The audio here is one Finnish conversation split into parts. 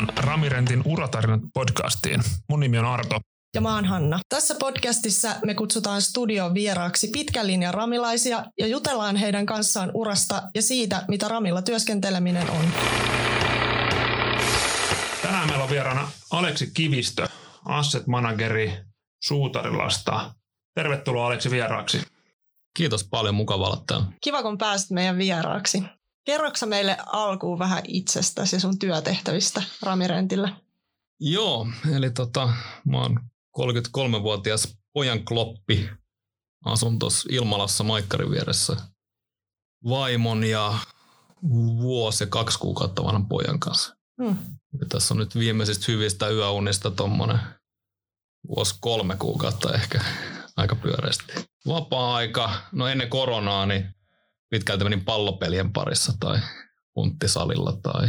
mukaan Ramirentin uratarinat podcastiin. Mun nimi on Arto. Ja mä oon Hanna. Tässä podcastissa me kutsutaan studion vieraaksi pitkän linjan ramilaisia ja jutellaan heidän kanssaan urasta ja siitä, mitä ramilla työskenteleminen on. Tänään meillä on vieraana Aleksi Kivistö, asset manageri Suutarilasta. Tervetuloa Aleksi vieraaksi. Kiitos paljon, mukava olla täällä. Kiva, kun pääsit meidän vieraaksi. Kerroksä meille alkuun vähän itsestäsi ja sun työtehtävistä Ramirentillä? Joo, eli tota, mä oon 33-vuotias pojan kloppi. Asun tuossa Ilmalassa Maikkarin vieressä vaimon ja vuosi ja kaksi kuukautta vanhan pojan kanssa. Hmm. Ja tässä on nyt viimeisistä hyvistä yöunista tuommoinen vuosi kolme kuukautta ehkä aika pyöreästi. Vapaa-aika, no ennen koronaa, niin pitkälti menin pallopelien parissa tai punttisalilla tai,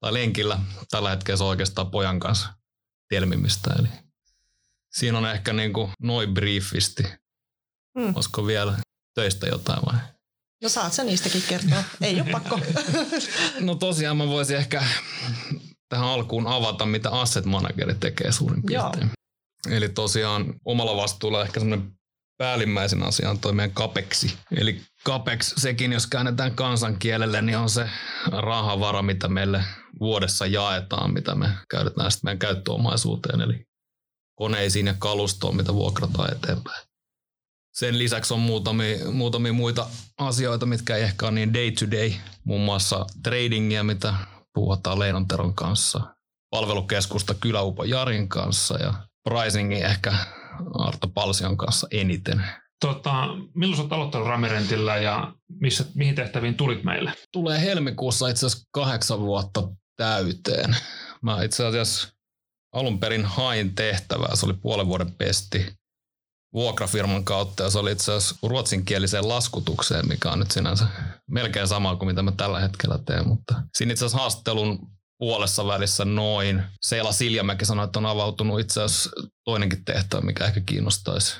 tai lenkillä. Tällä hetkellä se on oikeastaan pojan kanssa telmimistä. Eli siinä on ehkä niin kuin noin briefisti. Hmm. Olisiko vielä töistä jotain vai? No saat sä niistäkin kertoa. Ei ole pakko. no tosiaan mä voisin ehkä tähän alkuun avata, mitä asset manageri tekee suurin piirtein. Joo. Eli tosiaan omalla vastuulla ehkä semmoinen päällimmäisen asian toi meidän kapeksi. Eli kapex, sekin jos käännetään kansankielelle, niin on se rahavara, mitä meille vuodessa jaetaan, mitä me käytetään sitten meidän käyttöomaisuuteen, eli koneisiin ja kalustoon, mitä vuokrataan eteenpäin. Sen lisäksi on muutamia, muutamia muita asioita, mitkä ei ehkä ole niin day to day, muun muassa tradingia, mitä puhutaan Leinonteron kanssa, palvelukeskusta Kyläupo Jarin kanssa ja pricingi ehkä Arto Palsion kanssa eniten. Tota, milloin oot aloittanut Ramirentillä ja missä, mihin tehtäviin tulit meille? Tulee helmikuussa itse asiassa kahdeksan vuotta täyteen. Mä itse asiassa alun perin hain tehtävää, se oli puolen vuoden pesti vuokrafirman kautta ja se oli itse asiassa ruotsinkieliseen laskutukseen, mikä on nyt sinänsä melkein sama kuin mitä mä tällä hetkellä teen, mutta siinä itse asiassa haastattelun puolessa välissä noin. Seila Siljamäki sanoi, että on avautunut itse asiassa toinenkin tehtävä, mikä ehkä kiinnostaisi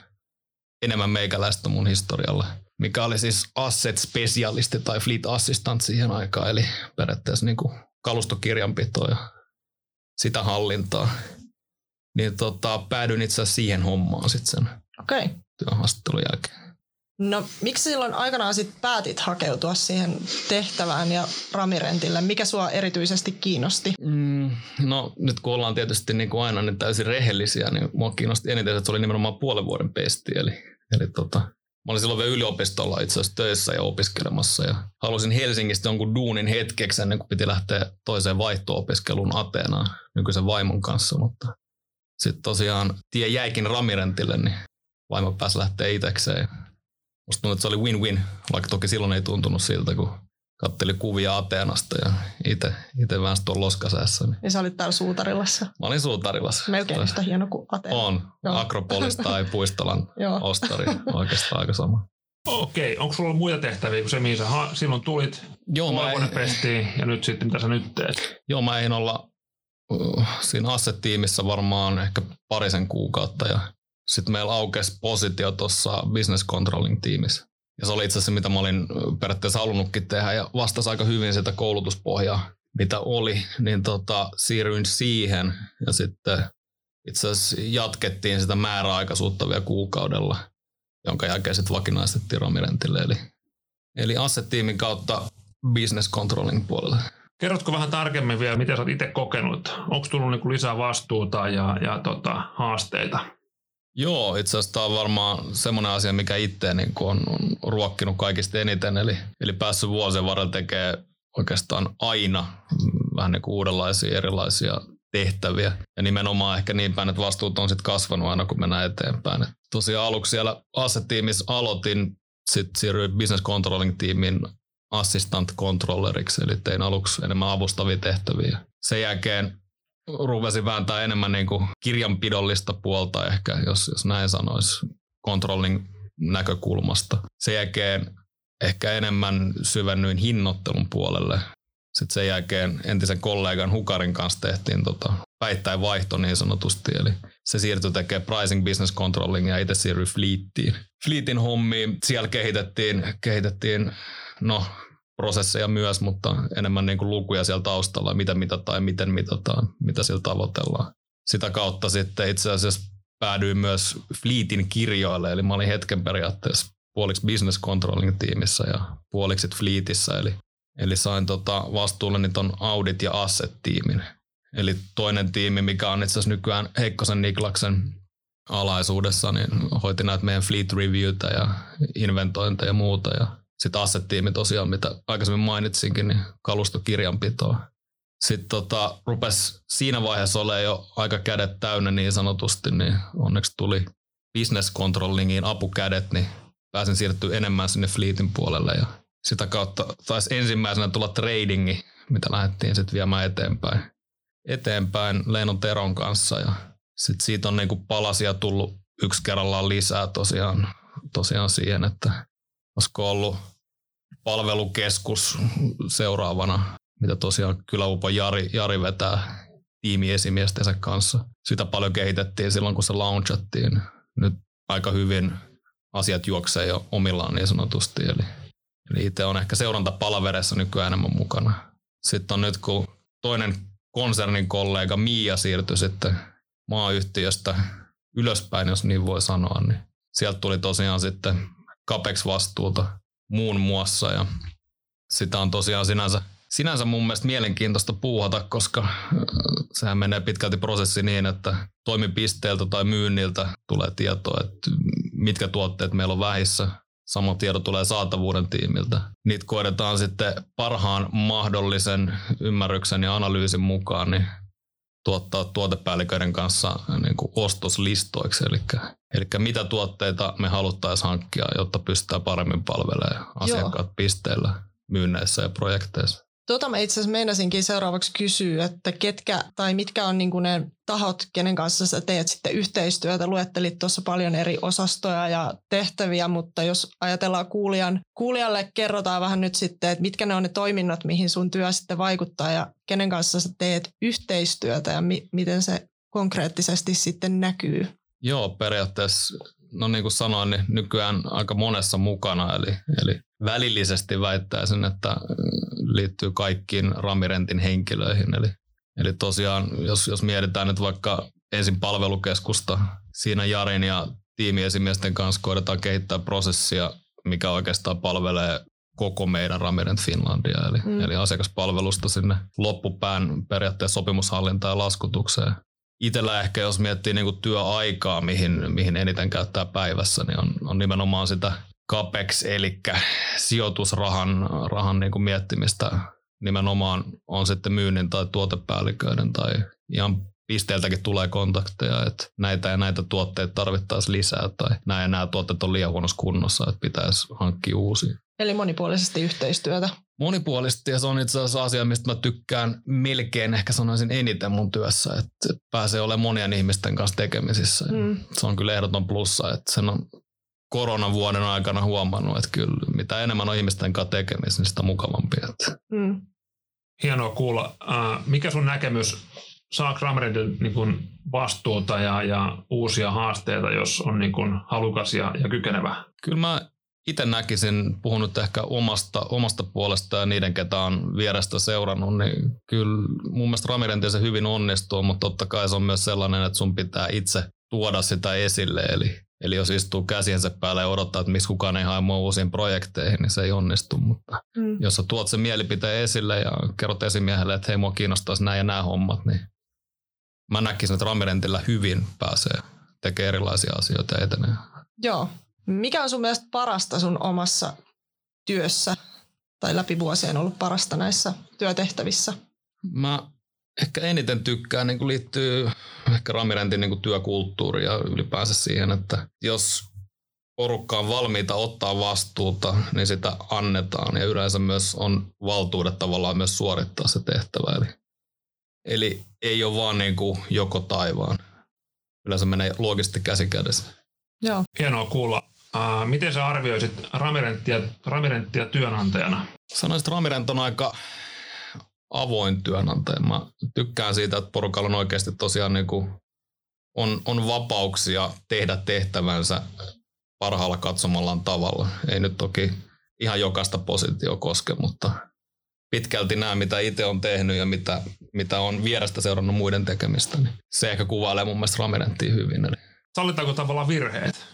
enemmän meikäläistä mun historialla. Mikä oli siis asset specialisti tai fleet assistant siihen aikaan, eli periaatteessa niin kuin kalustokirjanpitoa ja sitä hallintaa. Niin tota, päädyin itse asiassa siihen hommaan sitten sen okay. työhaastattelun jälkeen. No miksi silloin aikanaan sit päätit hakeutua siihen tehtävään ja ramirentille? Mikä sua erityisesti kiinnosti? Mm, no nyt kun ollaan tietysti niin kuin aina niin täysin rehellisiä, niin mua kiinnosti eniten, että se oli nimenomaan puolen vuoden pesti. Eli, eli tota, mä olin silloin vielä yliopistolla itse asiassa töissä ja opiskelemassa ja halusin Helsingistä jonkun duunin hetkeksi ennen kuin piti lähteä toiseen vaihto-opiskeluun Ateenaan nykyisen vaimon kanssa, mutta sitten tosiaan tie jäikin Ramirentille, niin vaimo pääsi lähteä itsekseen Musta tuntuu, että se oli win-win, vaikka toki silloin ei tuntunut siltä, kun katteli kuvia Ateenasta ja itse, väänsi tuon loskasäässä. Niin. Ja sä olit täällä Suutarilassa. Mä olin Suutarilassa. Melkein yhtä hieno kuin Ateena. On. Joo. Akropolis tai Puistolan ostari. Oikeastaan aika sama. Okei, onko sulla ollut muita tehtäviä kuin se, mihin sä ha- silloin tulit Joo, mä en... pestiin ja nyt sitten mitä sä nyt teet? Joo, mä en olla uh, siinä asset-tiimissä varmaan ehkä parisen kuukautta ja sitten meillä aukesi positio tuossa business controlling tiimissä. Ja se oli itse asiassa, mitä mä olin periaatteessa halunnutkin tehdä ja vastasi aika hyvin sitä koulutuspohjaa, mitä oli, niin tota, siirryin siihen ja sitten itse asiassa jatkettiin sitä määräaikaisuutta vielä kuukaudella, jonka jälkeen sitten vakinaistettiin Ramirentille. Eli, eli asset-tiimin kautta business controlling puolelle. Kerrotko vähän tarkemmin vielä, miten sä oot itse kokenut? Onko tullut niinku lisää vastuuta ja, ja tota, haasteita? Joo, itse asiassa tämä on varmaan semmoinen asia, mikä itse niin on, on ruokkinut kaikista eniten. Eli, eli päässyt vuosien varrella tekee oikeastaan aina vähän niin kuin uudenlaisia erilaisia tehtäviä. Ja nimenomaan ehkä niin päin, että vastuut on sitten kasvanut aina, kun mennään eteenpäin. Et tosiaan aluksi siellä asset-tiimissä aloitin, sitten siirryin business controlling tiimin assistant controlleriksi, eli tein aluksi enemmän avustavia tehtäviä. Sen jälkeen ruvesin vääntää enemmän niin kuin kirjanpidollista puolta ehkä, jos, jos näin sanoisi, controlling näkökulmasta. Sen jälkeen ehkä enemmän syvennyin hinnoittelun puolelle. Sitten sen jälkeen entisen kollegan Hukarin kanssa tehtiin tota päittäin vaihto niin sanotusti, eli se siirtyi tekemään pricing business controlling ja itse siirryi fleettiin. Fleetin hommiin, siellä kehitettiin, kehitettiin no prosesseja myös, mutta enemmän niin kuin lukuja siellä taustalla, mitä mitataan ja miten mitataan, mitä siellä tavoitellaan. Sitä kautta sitten itse asiassa päädyin myös Fleetin kirjoille, eli mä olin hetken periaatteessa puoliksi business controlling tiimissä ja puoliksi Fleetissä, eli, eli sain tota vastuulleni ton audit- ja asset-tiimin. Eli toinen tiimi, mikä on itse asiassa nykyään Heikkosen Niklaksen alaisuudessa, niin hoiti näitä meidän fleet reviewtä ja inventointeja ja muuta. Ja sitten asset-tiimi tosiaan, mitä aikaisemmin mainitsinkin, niin kalustokirjanpitoa. Sitten tota, rupesi siinä vaiheessa olemaan jo aika kädet täynnä niin sanotusti, niin onneksi tuli business controllingiin apukädet, niin pääsin siirtyä enemmän sinne fleetin puolelle ja sitä kautta taisi ensimmäisenä tulla tradingi, mitä lähdettiin sitten viemään eteenpäin. Eteenpäin Leinon Teron kanssa ja sitten siitä on niinku palasia tullut yksi kerrallaan lisää tosiaan, tosiaan siihen, että olisiko ollut palvelukeskus seuraavana, mitä tosiaan kyllä Upo Jari, Jari vetää tiimiesimiestensä kanssa. Sitä paljon kehitettiin silloin, kun se launchattiin. Nyt aika hyvin asiat juoksee jo omillaan niin sanotusti. Eli, eli itse on ehkä seurantapalaveressa nykyään enemmän mukana. Sitten on nyt, kun toinen konsernin kollega Mia siirtyi sitten maayhtiöstä ylöspäin, jos niin voi sanoa, niin sieltä tuli tosiaan sitten CAPEX-vastuuta muun muassa ja sitä on tosiaan sinänsä, sinänsä mun mielestä mielenkiintoista puuhata, koska äh, sehän menee pitkälti prosessi niin, että toimipisteeltä tai myynniltä tulee tietoa, että mitkä tuotteet meillä on vähissä. Sama tieto tulee saatavuuden tiimiltä. Niitä koetetaan sitten parhaan mahdollisen ymmärryksen ja analyysin mukaan niin tuottaa tuotepäälliköiden kanssa niin kuin ostoslistoiksi, eli, eli mitä tuotteita me haluttaisiin hankkia, jotta pystytään paremmin palvelemaan asiakkaat Joo. pisteellä myynneissä ja projekteissa. Tuota mä itse asiassa meinasinkin seuraavaksi kysyä, että ketkä tai mitkä on niinku ne tahot, kenen kanssa sä teet sitten yhteistyötä. Luettelit tuossa paljon eri osastoja ja tehtäviä, mutta jos ajatellaan kuulijan, kuulijalle, kerrotaan vähän nyt sitten, että mitkä ne on ne toiminnot, mihin sun työ sitten vaikuttaa ja kenen kanssa sä teet yhteistyötä ja mi- miten se konkreettisesti sitten näkyy. Joo, periaatteessa no niin kuin sanoin, niin nykyään aika monessa mukana, eli, eli välillisesti väittäisin, että äh, liittyy kaikkiin Ramirentin henkilöihin. Eli, eli tosiaan, jos, jos mietitään nyt vaikka ensin palvelukeskusta, siinä Jarin ja tiimiesimiesten kanssa koetetaan kehittää prosessia, mikä oikeastaan palvelee koko meidän Ramirent Finlandia, eli, mm. eli asiakaspalvelusta sinne loppupään periaatteessa sopimushallintaan ja laskutukseen itsellä ehkä jos miettii niin kuin työaikaa, mihin, mihin eniten käyttää päivässä, niin on, on nimenomaan sitä CAPEX, eli sijoitusrahan rahan niin kuin miettimistä nimenomaan on sitten myynnin tai tuotepäälliköiden tai ihan pisteeltäkin tulee kontakteja, että näitä ja näitä tuotteita tarvittaisiin lisää tai nämä ja nämä tuotteet on liian huonossa kunnossa, että pitäisi hankkia uusia. Eli monipuolisesti yhteistyötä. Monipuolisesti ja se on itse asiassa asia, mistä mä tykkään melkein ehkä sanoisin eniten mun työssä, että pääsee olemaan monien ihmisten kanssa tekemisissä. Mm. Se on kyllä ehdoton plussa, että sen on koronavuoden aikana huomannut, että kyllä mitä enemmän on ihmisten kanssa tekemisissä, niin sitä mukavampi. Että. Mm. Hienoa kuulla. mikä sun näkemys, saa Grammerin niin vastuuta ja, ja uusia haasteita, jos on niin kuin halukas ja, ja kykenevä? Kyllä mä itse näkisin, puhunut ehkä omasta, omasta puolesta ja niiden, ketä on vierestä seurannut, niin kyllä mun mielestä Ramirenti se hyvin onnistuu, mutta totta kai se on myös sellainen, että sun pitää itse tuoda sitä esille. Eli, eli jos istuu käsiensä päälle ja odottaa, että miksi kukaan ei hae mua uusiin projekteihin, niin se ei onnistu. Mutta mm. jos sä tuot sen mielipiteen esille ja kerrot esimiehelle, että hei mua kiinnostaisi nämä ja nämä hommat, niin mä näkisin, että Ramirentillä hyvin pääsee tekemään erilaisia asioita etenee. Joo, mikä on sun mielestä parasta sun omassa työssä tai läpi vuosien ollut parasta näissä työtehtävissä? Mä ehkä eniten tykkään niin liittyy ehkä Ramirentin niin työkulttuuri ja ylipäänsä siihen, että jos porukka on valmiita ottaa vastuuta, niin sitä annetaan ja yleensä myös on valtuudet tavallaan myös suorittaa se tehtävä. Eli, eli ei ole vaan niin joko taivaan. Yleensä menee loogisesti käsi kädessä. Joo. Hienoa kuulla. Uh, miten sä arvioisit Ramirenttia, Ramirenttia työnantajana? Sanoisin, että Ramirent on aika avoin työnantaja. Mä tykkään siitä, että porukalla on oikeasti tosiaan niin kuin on, on vapauksia tehdä tehtävänsä parhaalla katsomallaan tavalla. Ei nyt toki ihan jokaista positio koske, mutta pitkälti nämä, mitä itse on tehnyt ja mitä, mitä on vierestä seurannut muiden tekemistä, niin se ehkä kuvailee mun mielestä Ramirenttia hyvin. Eli Sallitaanko tavallaan virheet?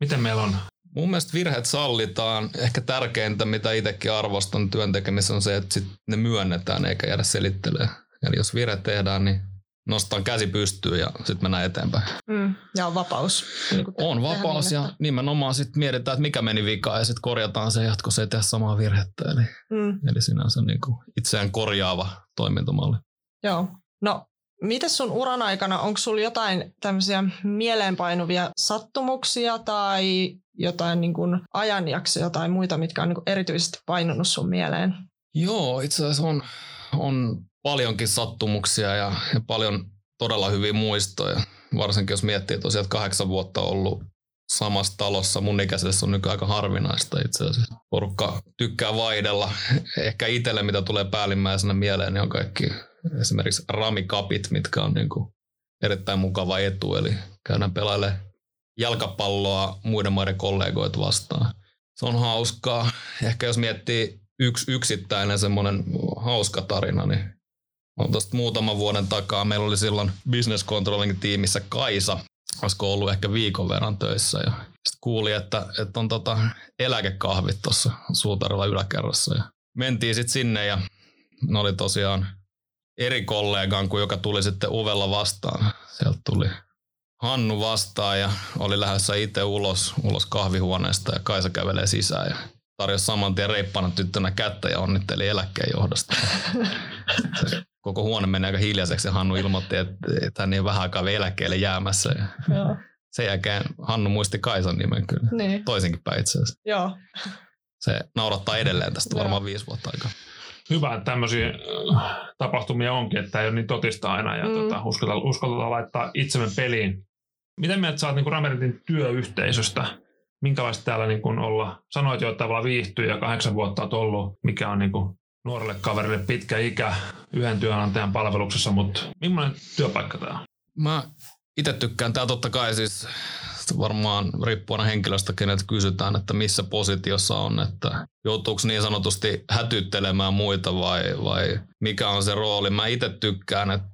Miten meillä on? Mun mielestä virheet sallitaan. Ehkä tärkeintä, mitä itsekin arvostan työn tekemisessä, on se, että sit ne myönnetään eikä jäädä selittelemään. Eli jos virhe tehdään, niin nostan käsi pystyyn ja sitten mennään eteenpäin. Mm. Ja on vapaus. Niin On vapaus niin, ja että- nimenomaan sitten mietitään, että mikä meni vikaan ja sitten korjataan se jatkossa ei tehdä samaa virhettä. Eli, Mm. eli sinänsä niin kuin itseään korjaava toimintamalli. Joo. No, miten sun uran aikana, onko sulla jotain tämmöisiä mieleenpainuvia sattumuksia tai jotain niin kuin ajanjaksoja tai muita, mitkä on niin kuin erityisesti painunut sun mieleen? Joo, itse asiassa on, on paljonkin sattumuksia ja, ja paljon todella hyviä muistoja. Varsinkin jos miettii tosiaan, että kahdeksan vuotta on ollut samassa talossa. Mun ikäiselle se on nykyään aika harvinaista itse asiassa. Porukka tykkää vaihdella. Ehkä itselle, mitä tulee päällimmäisenä mieleen, niin on kaikki esimerkiksi ramikapit, mitkä on niin kuin erittäin mukava etu. Eli käydään pelailemaan jalkapalloa muiden maiden kollegoita vastaan. Se on hauskaa. Ehkä jos miettii yksi yksittäinen semmoinen hauska tarina, niin on tosta muutaman vuoden takaa. Meillä oli silloin business controlling tiimissä Kaisa, olisiko ollut ehkä viikon verran töissä. Ja sitten kuuli, että, että on tota eläkekahvit tuossa suutarilla yläkerrassa. Ja mentiin sitten sinne ja ne oli tosiaan eri kollegan kuin joka tuli sitten ovella vastaan. Sieltä tuli Hannu vastaan ja oli lähdössä itse ulos, ulos kahvihuoneesta ja Kaisa kävelee sisään ja tarjosi saman tien reippana tyttönä kättä ja onnitteli eläkkeen johdosta. Se koko huone meni aika hiljaiseksi ja Hannu ilmoitti, että, hän ei ole vähän aikaa vielä eläkkeelle jäämässä. Ja Joo. sen jälkeen Hannu muisti Kaisan nimen kyllä. Niin. Toisinkin päin itse asiassa. Joo. Se naurattaa edelleen tästä varmaan viisi vuotta aikaa. Hyvä, että tämmöisiä äh, tapahtumia onkin, että ei ole niin totista aina ja Mm. tota, uskaltaa, uskaltaa laittaa itsemme peliin. Miten mieltä sä oot niin Ramerentin työyhteisöstä? Minkälaista täällä niin kuin olla? Sanoit jo, että tavallaan viihtyy ja kahdeksan vuotta oot ollut, mikä on niin kuin nuorelle kaverille pitkä ikä yhden työnantajan palveluksessa, mutta millainen työpaikka tämä on? Mä itse tykkään, tää totta kai siis varmaan riippuu aina henkilöstä, keneltä kysytään, että missä positiossa on, että joutuuko niin sanotusti hätyttelemään muita vai, vai mikä on se rooli. Mä itse tykkään, että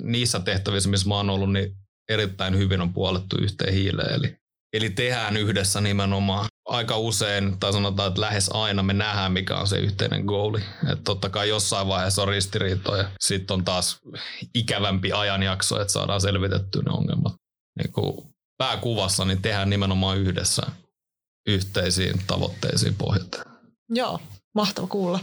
niissä tehtävissä, missä mä oon ollut, niin erittäin hyvin on puolettu yhteen hiileen. Eli, eli tehdään yhdessä nimenomaan. Aika usein, tai sanotaan, että lähes aina me nähdään, mikä on se yhteinen goali. Että totta kai jossain vaiheessa on ristiriitoja. Sitten on taas ikävämpi ajanjakso, että saadaan selvitettyä ne ongelmat. Niin kuin pääkuvassa niin tehdään nimenomaan yhdessä yhteisiin tavoitteisiin pohjaten. Joo. Mahtava kuulla.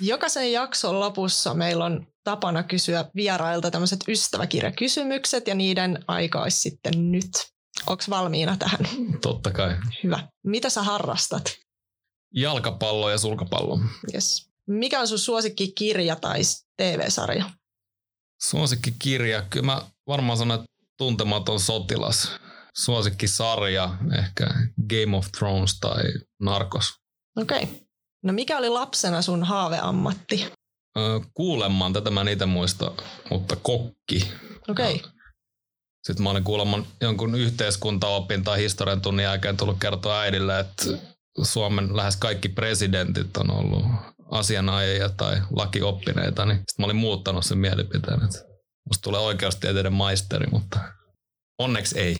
Jokaisen jakson lopussa meillä on tapana kysyä vierailta tämmöiset ystäväkirjakysymykset ja niiden aika olisi sitten nyt. Onko valmiina tähän? Totta kai. Hyvä. Mitä sä harrastat? Jalkapallo ja sulkapallo. Yes. Mikä on sun suosikkikirja tai TV-sarja? Suosikkikirja. Kyllä mä varmaan sanon, että tuntematon sotilas. Suosikkisarja. Ehkä Game of Thrones tai Narcos. Okei. Okay. No mikä oli lapsena sun haaveammatti? Öö, kuulemaan, tätä mä en itse muista, mutta kokki. Okei. Okay. Sitten mä olin kuulemma jonkun yhteiskuntaopin tai historian tunnin jälkeen tullut kertoa äidille, että Suomen lähes kaikki presidentit on ollut asianajajia tai lakioppineita, niin sitten mä olin muuttanut sen mielipiteen, että musta tulee oikeustieteiden maisteri, mutta onneksi ei.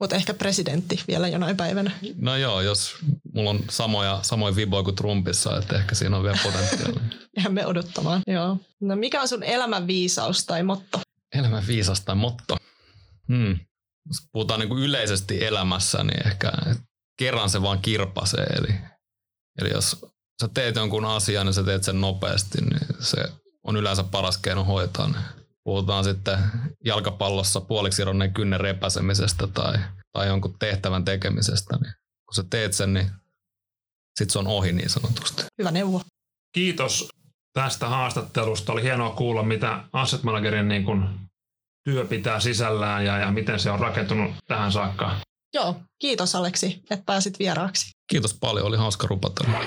Mutta ehkä presidentti vielä jonain päivänä. No joo, jos mulla on samoja, samoja viboja kuin Trumpissa, että ehkä siinä on vielä potentiaalia. Jäämme odottamaan. Joo. No mikä on sun elämän viisaus tai motto? Elämän viisas tai motto. Hmm. Jos puhutaan niin kuin yleisesti elämässä, niin ehkä kerran se vaan kirpasee. Eli, eli jos sä teet jonkun asian ja sä teet sen nopeasti, niin se on yleensä paras keino hoitaa. Niin puhutaan sitten jalkapallossa puoliksi ironneen kynnen repäsemisestä tai, tai jonkun tehtävän tekemisestä. Niin kun sä teet sen, niin sit se on ohi niin sanotusti. Hyvä neuvo. Kiitos tästä haastattelusta. Oli hienoa kuulla, mitä Asset Managerin niin kuin työ pitää sisällään ja, ja miten se on rakentunut tähän saakka. Joo, kiitos Aleksi, että pääsit vieraaksi. Kiitos paljon, oli hauska rupatella.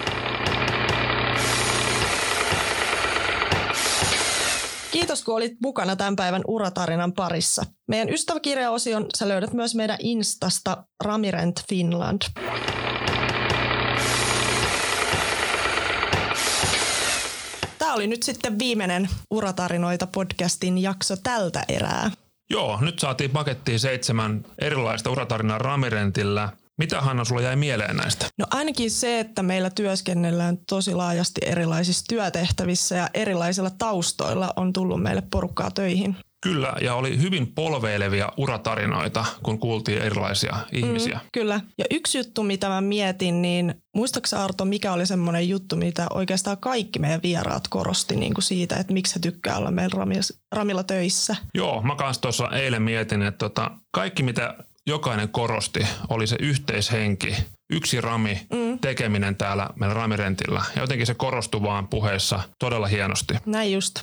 Kiitos kun olit mukana tämän päivän uratarinan parissa. Meidän ystäväkirjaosion sä löydät myös meidän Instasta Ramirent Finland. Tämä oli nyt sitten viimeinen Uratarinoita podcastin jakso tältä erää. Joo, nyt saatiin pakettiin seitsemän erilaista uratarinaa Ramirentillä. Mitä Hanna sulla jäi mieleen näistä? No ainakin se, että meillä työskennellään tosi laajasti erilaisissa työtehtävissä ja erilaisilla taustoilla on tullut meille porukkaa töihin. Kyllä, ja oli hyvin polveilevia uratarinoita, kun kuultiin erilaisia ihmisiä. Mm, kyllä. Ja yksi juttu, mitä mä mietin, niin muistaaksä Arto, mikä oli semmoinen juttu, mitä oikeastaan kaikki meidän vieraat korosti niin kuin siitä, että miksi he tykkää olla meillä Ramilla töissä? Joo, mä kanssa tuossa eilen mietin, että tota, kaikki mitä jokainen korosti oli se yhteishenki, yksi rami mm. tekeminen täällä meillä ramirentillä. Ja jotenkin se korostui vaan puheessa todella hienosti. Näin just.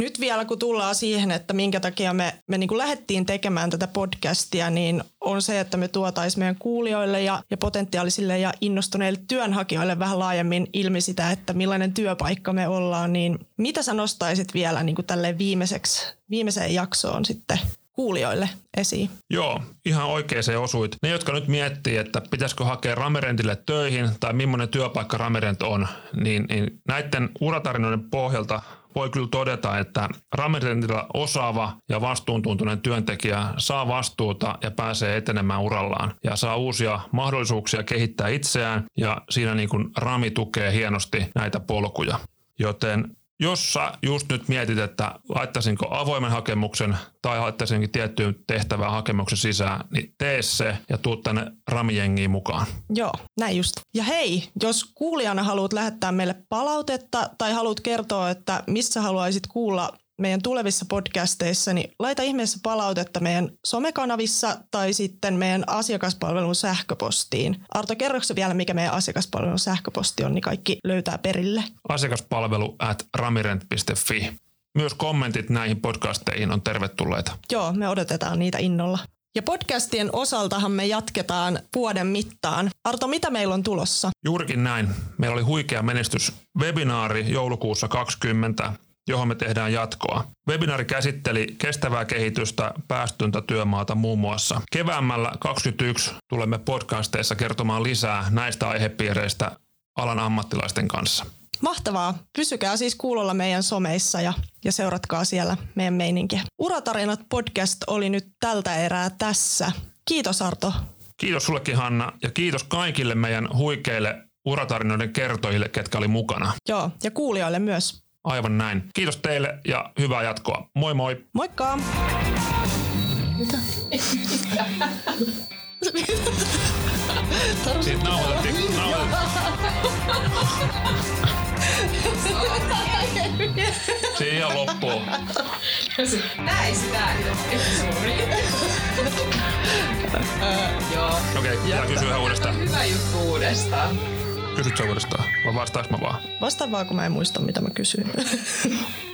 Nyt vielä kun tullaan siihen, että minkä takia me, me niin lähdettiin tekemään tätä podcastia, niin on se, että me tuotaisiin meidän kuulijoille ja, ja potentiaalisille ja innostuneille työnhakijoille vähän laajemmin ilmi sitä, että millainen työpaikka me ollaan. Niin mitä sä nostaisit vielä niin tälle viimeiseksi, viimeiseen jaksoon sitten kuulijoille esiin. Joo, ihan oikein se osuit. Ne, jotka nyt miettii, että pitäisikö hakea Ramerentille töihin tai millainen työpaikka Ramerent on, niin, niin näiden uratarinoiden pohjalta voi kyllä todeta, että Ramerentilla osaava ja vastuuntuntunen työntekijä saa vastuuta ja pääsee etenemään urallaan ja saa uusia mahdollisuuksia kehittää itseään ja siinä niin kuin Rami tukee hienosti näitä polkuja. Joten jos sä just nyt mietit, että laittaisinko avoimen hakemuksen tai laittaisinkin tiettyyn tehtävään hakemuksen sisään, niin tee se ja tuu tänne ramijengiin mukaan. Joo, näin just. Ja hei, jos kuulijana haluat lähettää meille palautetta tai haluat kertoa, että missä haluaisit kuulla meidän tulevissa podcasteissa, niin laita ihmeessä palautetta meidän somekanavissa tai sitten meidän asiakaspalvelun sähköpostiin. Arto, kerroksä vielä, mikä meidän asiakaspalvelun sähköposti on, niin kaikki löytää perille. Asiakaspalvelu at ramirent.fi. Myös kommentit näihin podcasteihin on tervetulleita. Joo, me odotetaan niitä innolla. Ja podcastien osaltahan me jatketaan vuoden mittaan. Arto, mitä meillä on tulossa? Juurikin näin. Meillä oli huikea menestys webinaari joulukuussa 20 johon me tehdään jatkoa. Webinaari käsitteli kestävää kehitystä, päästöntä työmaata muun muassa. Keväämällä 2021 tulemme podcasteissa kertomaan lisää näistä aihepiireistä alan ammattilaisten kanssa. Mahtavaa. Pysykää siis kuulolla meidän someissa ja, ja seuratkaa siellä meidän meininkiä. Uratarinat podcast oli nyt tältä erää tässä. Kiitos Arto. Kiitos sullekin Hanna ja kiitos kaikille meidän huikeille uratarinoiden kertojille, ketkä oli mukana. Joo, ja kuulijoille myös. Aivan näin. Kiitos teille ja hyvää jatkoa. Moi moi. Moikka. Mitä? Siitä nauhoitettiin. Siinä ihan loppuu. Näin sitä. Joo. Okei, okay, kysyä uudestaan. Hyvä juttu uudestaan. Kysyt sä uudestaan vai vastaaks mä vaan? Vastaan vaan, kun mä en muista, mitä mä kysyin.